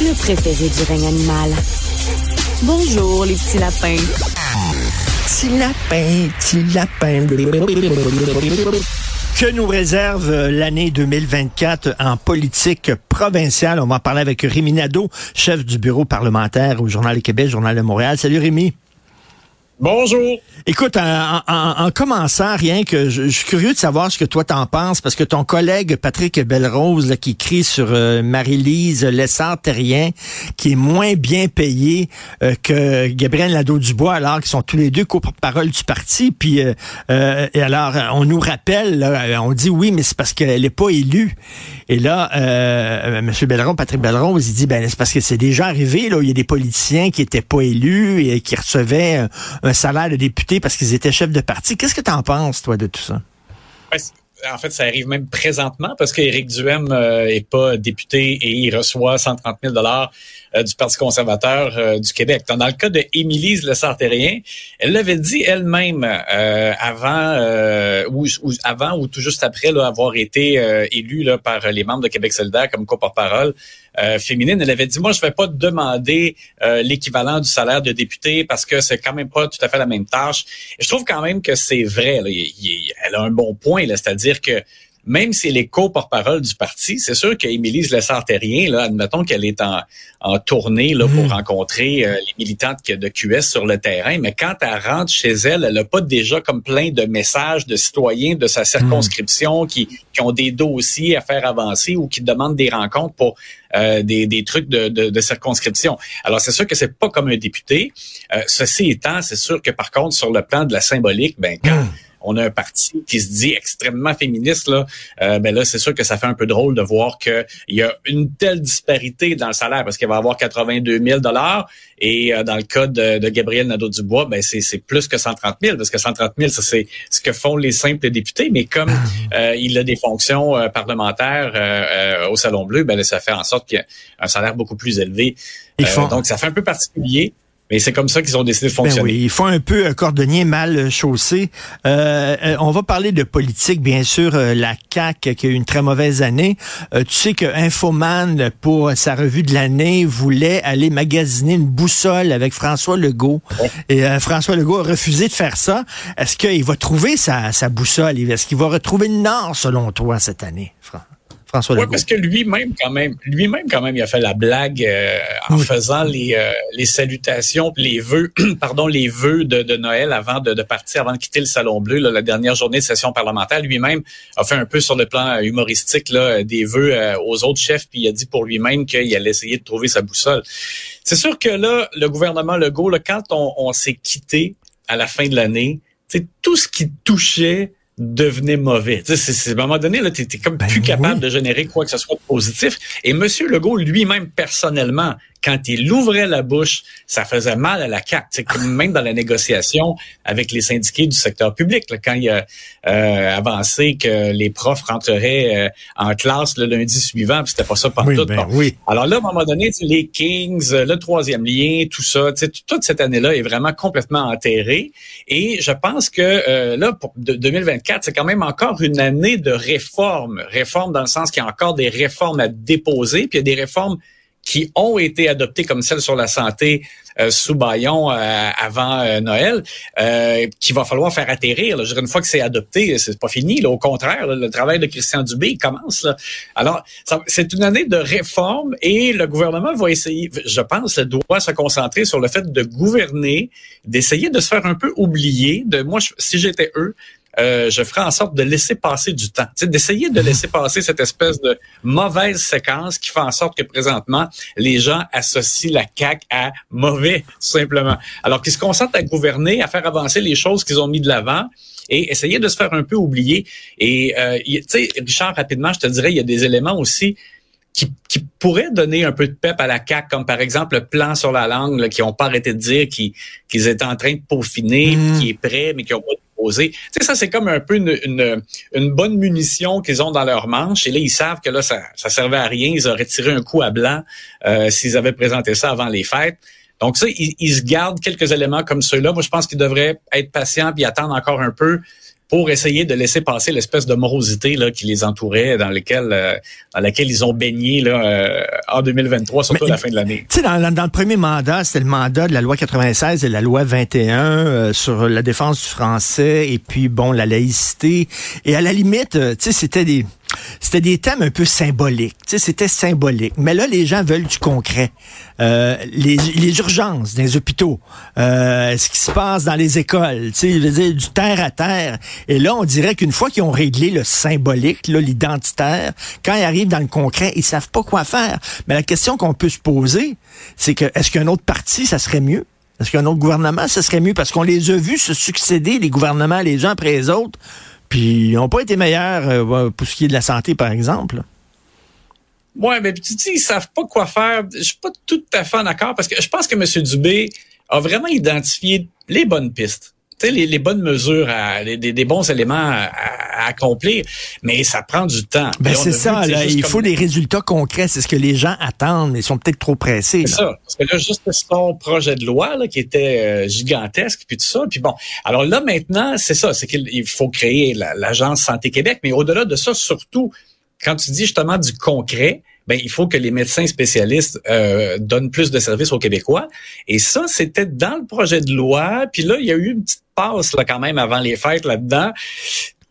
Le préféré du règne animal. Bonjour, les petits lapins. Petit lapin, petit lapin. Que nous réserve l'année 2024 en politique provinciale? On va en parler avec Rémi Nadeau, chef du bureau parlementaire au Journal du Québec, Journal de Montréal. Salut Rémi. Bonjour. Écoute, en, commençant, rien que je, suis curieux de savoir ce que toi t'en penses, parce que ton collègue Patrick Belrose, là, qui écrit sur euh, Marie-Lise Lessard-Terrien, qui est moins bien payé euh, que Gabriel Nadeau-Dubois, alors qu'ils sont tous les deux co-parole du parti. Puis, euh, et alors, on nous rappelle, on dit oui, mais c'est parce qu'elle n'est pas élue. Et là, M. Belrose, Patrick Belrose, il dit, ben c'est parce que c'est déjà arrivé, là, il y a des politiciens qui étaient pas élus et qui recevaient un salaire de député parce qu'ils étaient chefs de parti. Qu'est-ce que tu en penses, toi, de tout ça? En fait, ça arrive même présentement parce qu'Éric Duhem euh, est pas député et il reçoit 130 000 dollars euh, du Parti conservateur euh, du Québec. Dans le cas de Émilie Le Sartérien, elle l'avait dit elle-même avant ou, avant ou tout juste après là, avoir été élue là, par les membres de Québec solidaire comme co-porte-parole féminine. Elle avait dit moi je vais pas demander l'équivalent du salaire de député parce que c'est quand même pas tout à fait la même tâche. Je trouve quand même que c'est vrai. Là. elle a un bon point, c'est-à-dire que même si elle est co-porte-parole du parti, c'est sûr qu'Émilie Lessard-Terrien, là, admettons qu'elle est en, en tournée là, pour hmm. rencontrer euh, les militantes de QS sur le terrain, mais quand elle rentre chez elle, elle n'a pas déjà comme plein de messages de citoyens de sa circonscription hmm. qui, qui ont des dossiers à faire avancer ou qui demandent des rencontres pour euh, des, des, trucs de, de, de, circonscription. Alors, c'est sûr que c'est pas comme un député. Euh, ceci étant, c'est sûr que par contre, sur le plan de la symbolique, ben quand hmm on a un parti qui se dit extrêmement féministe, là, euh, ben là, c'est sûr que ça fait un peu drôle de voir qu'il y a une telle disparité dans le salaire parce qu'il va avoir 82 000 dollars et euh, dans le cas de, de Gabriel Nadeau-Dubois, ben c'est plus que 130 000 parce que 130 000, ça c'est ce que font les simples députés, mais comme ah. euh, il a des fonctions euh, parlementaires au Salon Bleu, ben ça fait en sorte qu'il y a un salaire beaucoup plus élevé. donc ça fait un peu particulier. Mais c'est comme ça qu'ils ont décidé de ben fonctionner. oui, ils font un peu un cordonnier mal chaussé. Euh, euh, on va parler de politique, bien sûr. Euh, la CAC qui a eu une très mauvaise année. tu sais que Infoman, pour sa revue de l'année, voulait aller magasiner une boussole avec François Legault. Et François Legault a refusé de faire ça. Est-ce qu'il va trouver sa, sa boussole? Est-ce qu'il va retrouver le Nord, selon toi, cette année, François? Oui, parce que lui-même, quand même, lui-même, quand même, il a fait la blague euh, en faisant les, euh, les salutations, les vœux, pardon, les vœux de, de Noël avant de, de, partir, avant de quitter le Salon Bleu, là, la dernière journée de session parlementaire. Lui-même a fait un peu sur le plan humoristique là, des vœux euh, aux autres chefs, puis il a dit pour lui-même qu'il allait essayer de trouver sa boussole. C'est sûr que là, le gouvernement Legault, là, quand on, on s'est quitté à la fin de l'année, tout ce qui touchait devenait mauvais. Tu sais, à un moment donné, là, tu es, comme ben plus capable de générer quoi que ce soit de positif. Et M. Legault, lui-même, personnellement, quand il ouvrait la bouche, ça faisait mal à la CAQ. Comme même dans la négociation avec les syndiqués du secteur public, quand il a euh, avancé que les profs rentreraient euh, en classe le lundi suivant, puis c'était pas ça partout. Oui, ben oui. Alors là, à un moment donné, les Kings, le troisième lien, tout ça, toute cette année-là est vraiment complètement enterrée. Et je pense que euh, là, pour 2024, c'est quand même encore une année de réforme. Réforme dans le sens qu'il y a encore des réformes à déposer, puis il y a des réformes qui ont été adoptées comme celle sur la santé euh, sous Bayon euh, avant euh, Noël, qu'il va falloir faire atterrir. Là. Je dirais, une fois que c'est adopté, c'est pas fini. Là. Au contraire, le travail de Christian Dubé commence. Là. Alors, c'est une année de réforme et le gouvernement va essayer, je pense, doit se concentrer sur le fait de gouverner, d'essayer de se faire un peu oublier. De moi, si j'étais eux, euh, je ferai en sorte de laisser passer du temps, d'essayer de laisser passer cette espèce de mauvaise séquence qui fait en sorte que présentement, les gens associent la CAQ à mauvais, tout simplement. Alors qu'ils se concentrent à gouverner, à faire avancer les choses qu'ils ont mis de l'avant et essayer de se faire un peu oublier. Et, euh, tu sais, Richard, rapidement, je te dirais, il y a des éléments aussi qui, qui pourraient donner un peu de pep à la CAQ, comme par exemple le plan sur la langue, qui n'ont pas arrêté de dire qu'ils étaient en train de peaufiner, mmh. qui est prêt, mais qui n'ont pas tu sais, ça, c'est comme un peu une, une, bonne munition qu'ils ont dans leur manche. Et là, ils savent que là, ça, ça servait à rien. Ils auraient tiré un coup à blanc euh, s'ils avaient présenté ça avant les fêtes. Donc, ça, ils, se gardent quelques éléments comme ceux-là. Moi, je pense qu'ils devraient être patients puis attendre encore un peu pour essayer de laisser passer l'espèce de morosité là, qui les entourait, dans, lesquelles, euh, dans laquelle ils ont baigné là, euh, en 2023, surtout à la fin de l'année. Tu sais, dans, dans, le premier mandat, c'était le mandat de la loi 96 et la loi 21 euh, sur la défense du français et puis, bon, la laïcité. Et à la limite, tu sais, c'était des c'était des thèmes un peu symboliques. C'était symbolique. Mais là, les gens veulent du concret. Euh, les, les, urgences les hôpitaux, euh, ce qui se passe dans les écoles, je veux du terre à terre. Et là, on dirait qu'une fois qu'ils ont réglé le symbolique, l'identitaire, quand ils arrivent dans le concret, ils savent pas quoi faire. Mais la question qu'on peut se poser, c'est que est-ce qu'un autre parti, ça serait mieux? Est-ce qu'un autre gouvernement, ça serait mieux? Parce qu'on les a vus se succéder, les gouvernements, les uns après les autres. Puis ils n'ont pas été meilleurs euh, pour ce qui est de la santé, par exemple. Oui, mais tu dis, ils savent pas quoi faire. Je suis pas tout à fait d'accord parce que je pense que M. Dubé a vraiment identifié les bonnes pistes les, les bonnes mesures, à, les, des, bons éléments à, accomplir, mais ça prend du temps. Ben c'est ça, là, il faut des résultats concrets, c'est ce que les gens attendent, mais ils sont peut-être trop pressés. C'est ça, parce que là, juste son projet de loi là, qui était euh, gigantesque, puis tout ça, puis bon, alors là maintenant, c'est ça, c'est qu'il faut créer l'agence Santé Québec, mais au-delà de ça, surtout, quand tu dis justement du concret, ben il faut que les médecins spécialistes euh, donnent plus de services aux Québécois. Et ça, c'était dans le projet de loi. Puis là, il y a eu une petite passe là quand même avant les fêtes là-dedans.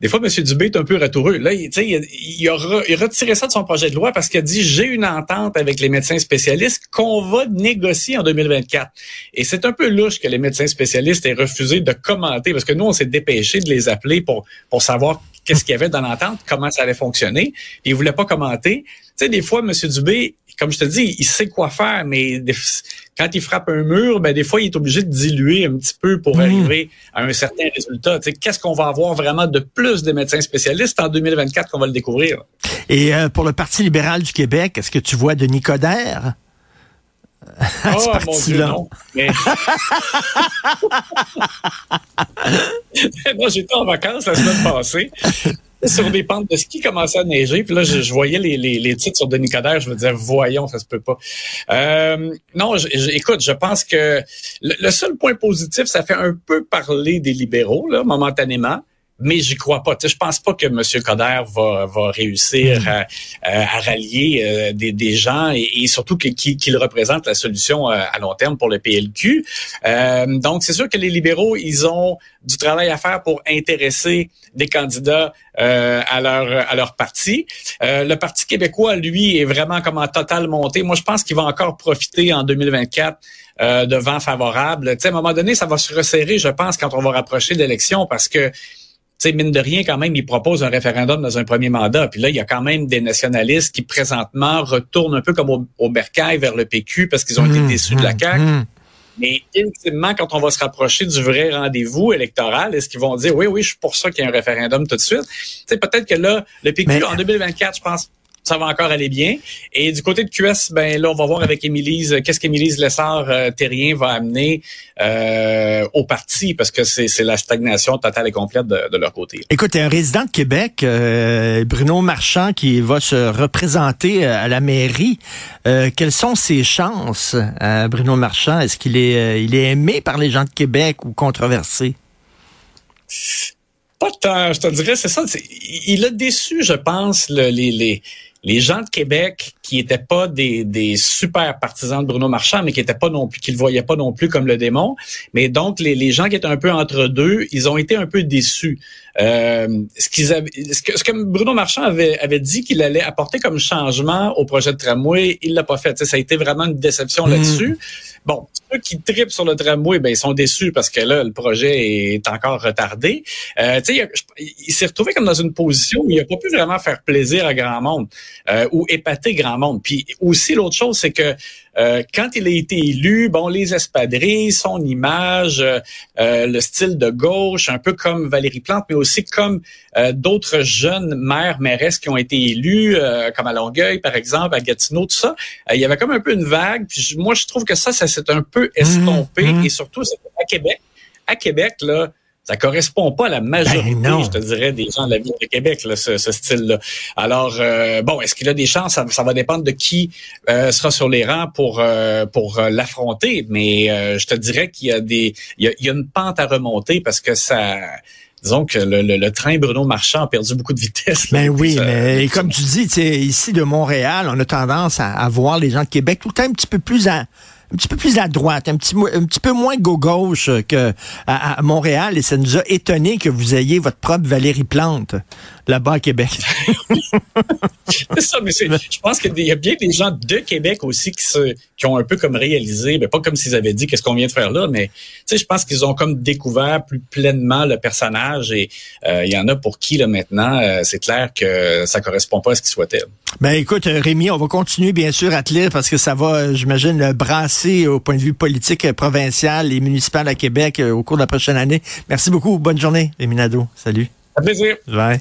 Des fois, M. Dubé est un peu ratoureux. Là, il, il, a, retiré ça de son projet de loi parce qu'il a dit j'ai une entente avec les médecins spécialistes qu'on va négocier en 2024. Et c'est un peu louche que les médecins spécialistes aient refusé de commenter parce que nous, on s'est dépêché de les appeler pour, pour savoir qu'est-ce qu'il y avait dans l'entente, comment ça allait fonctionner. Il voulait pas commenter. Tu sais, des fois, M. Dubé, comme je te dis, il sait quoi faire, mais quand il frappe un mur, ben des fois, il est obligé de diluer un petit peu pour hmm. arriver à un certain résultat. Tu sais, qu'est-ce qu'on va avoir vraiment de plus de médecins spécialistes en 2024 qu'on va le découvrir? Et euh, pour le Parti libéral du Québec, est-ce que tu vois Denis Coderre? Oh, mon Dieu, non. Mais... Moi, j'étais en vacances la semaine passée. sur des pentes de ski commençait à neiger. Puis là, je, voyais les, les, titres sur Denis Coderre. Je me disais, voyons, ça se peut pas. Euh, non, écoute, je pense que le, seul point positif, ça fait un peu parler des libéraux, là, momentanément mais j'y crois pas. Je pense pas que M. Coder va, va réussir mm. à, à, rallier euh, des, des, gens et, surtout qu'il représente la solution euh, à, long terme pour le PLQ. Euh, donc, c'est sûr que les libéraux, ils ont du travail à faire pour intéresser des candidats euh, à leur à leur parti. le Parti québécois, lui, est vraiment comme en totale montée. Moi, je pense qu'il va encore profiter en 2024 de vent favorable. Tu sais, à un moment donné, ça va se resserrer, je pense, quand on va rapprocher d'élections parce que sais, mine de rien, quand même, il propose un référendum dans un premier mandat. Puis là, il y a quand même des nationalistes qui, présentement, retournent un peu comme au, au bercail vers le PQ parce qu'ils ont été mmh, déçus de la mmh, CAQ. Mmh. Mais ultimement, quand on va se rapprocher du vrai rendez-vous électoral, est-ce qu'ils vont dire oui, oui, je suis pour ça qu'il y ait un référendum tout de suite? Tu peut-être que là, le PQ, en 2024, je pense, ça va encore aller bien. Et du côté de QS, ben là, on va voir avec Émilise, euh, qu'est-ce qu'Émilise Lessard-Terrien euh, va amener euh, au parti, parce que c'est la stagnation totale et complète de, leur côté. Écoute, un résident de Québec, Bruno Marchand, qui va se représenter à la mairie. quelles sont ses chances, Bruno Marchand? Est-ce qu'il est, il est aimé par les gens de Québec ou controversé? Pas tant, je te dirais, c'est ça. Il a déçu, je pense, les, les, les gens de Québec qui étaient pas des, des super partisans de Bruno Marchand, mais qui étaient pas non plus, qui le voyaient pas non plus comme le démon. Mais donc, les, les gens qui étaient un peu entre deux, ils ont été un peu déçus. Euh, ce, qu'ils avaient, ce, que, ce que Bruno Marchand avait, avait dit qu'il allait apporter comme changement au projet de tramway, il l'a pas fait. ça a été vraiment une déception mmh. là-dessus. Bon, ceux qui tripent sur le tramway, ben ils sont déçus parce que là, le projet est encore retardé. Euh, il, il s'est retrouvé comme dans une position où il n'a pas pu vraiment faire plaisir à grand monde euh, ou épater grand monde. Puis aussi l'autre chose, c'est que euh, quand il a été élu, bon, les espadrilles, son image, euh, euh, le style de gauche, un peu comme Valérie Plante, mais aussi comme d'autres jeunes maires, mairesses qui ont été élus, comme à Longueuil, par exemple, à Gatineau, tout ça. il y avait comme un peu une vague. Puis moi, je trouve que ça, ça s'est un peu estompé. Mmh, mmh. Et surtout, à Québec. À Québec, là, ça correspond pas à la majorité, ben je te dirais, des gens de la ville de Québec, là, ce, ce style-là. Alors, euh, bon, est-ce qu'il a des chances? Ça, va dépendre de qui euh, sera sur les rangs pour euh, pour l'affronter. Mais je te dirais qu'il y a des il y a, une pente à remonter parce que ça disons que le, train Bruno Marchand a perdu beaucoup de vitesse. Ben oui, mais comme tu dis, ici de Montréal, on a tendance à, à, voir les gens de Québec tout le temps un petit peu plus à un petit peu plus à droite, un petit, un petit peu moins gauche que à, Montréal, et ça nous a étonné que vous ayez votre propre Valérie Plante là-bas à Québec. c'est ça, mais je pense qu'il y a bien des gens de Québec aussi qui, se, qui ont un peu comme réalisé, mais pas comme s'ils avaient dit qu'est-ce qu'on vient de faire là, mais je pense qu'ils ont comme découvert plus pleinement le personnage et euh, il y en a pour qui là maintenant, euh, c'est clair que ça correspond pas à ce qu'ils souhaitaient. Ben écoute, Rémi, on va continuer bien sûr à te lire parce que ça va, j'imagine, brasser au point de vue politique provincial et municipal à Québec euh, au cours de la prochaine année. Merci beaucoup. Bonne journée, Eminado. Salut. Un plaisir. Bye.